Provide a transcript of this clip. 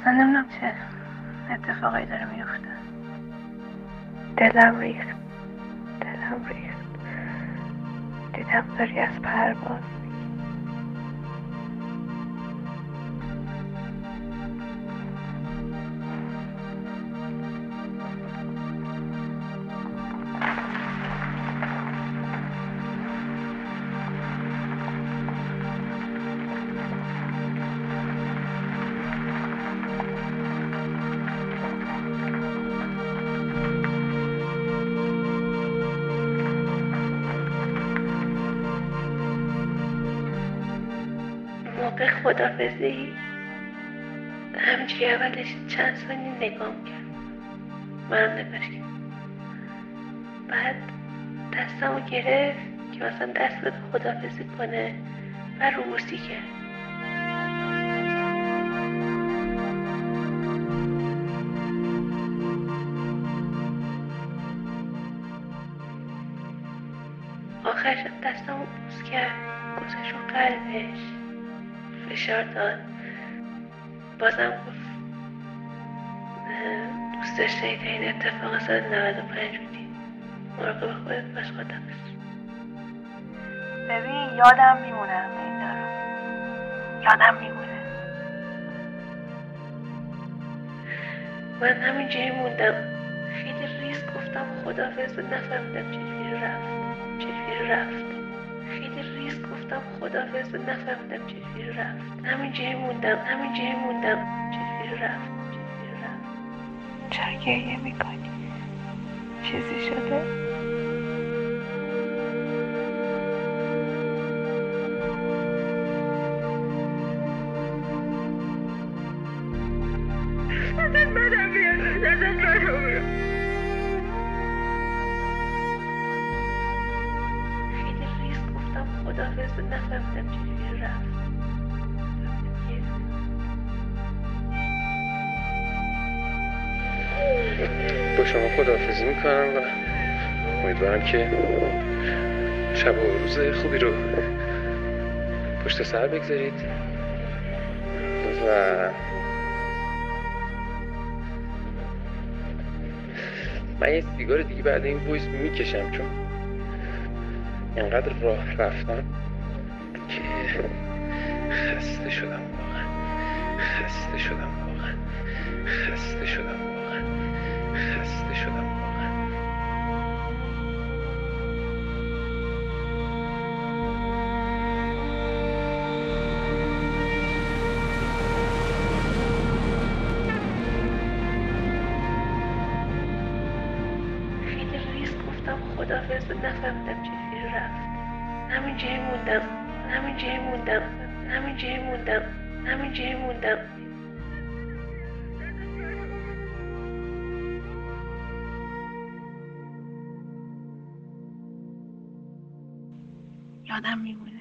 اصلا نمی‌دونم چه اتفاقی داره میفته دلم ریخت. دلم ریخت. دیدم داری از پرواز موقع خدافزی همجوری اولش چند ثانیه نگام کرد منم نگاش کرد بعد دستمو گرفت که مثلا دست بده خدافزی کنه و روبوسی کرد آخرش دستمو بوس کرد. گذاشت رو قلبش. فشار داد. بازم گفت دوست داشته تا این اتفاق 195 بودی. مراقب خودت باش خدافز ببین یادم میمونه همه اینا رو یادم میمونه. من همینجوری موندم. خیلی ریز گفتم خدافز نفهمیدم چجوری رفت. چجوری رفت. گفتم خدافز نفهمیدم چجوری رفت. همینجوری موندم همینجوری موندم. چجوری رفت؟ چجوری رفت؟ چرا گریه می‌کنی؟ چیزی شده؟ ازت بدم میاد ازت خدافز نفهمیدم چجوری رفت. با شما خداحافظی می‌کنم و امیدوارم که شب و روز خوبی رو پشت سر بگذارید. و من یه سیگار دیگه بعد این ویس می‌کشم چون انقدر راه رفتم که خسته شدم واقعا. خسته شدم واقعا. خسته شدم واقعا. خسته شدم واقعا. خدافز نفهمیدم چجوری رفت. همینجوری موندم. همینجوری موندم. همینجوری موندم. همینجوری موندم. یادم میمونه.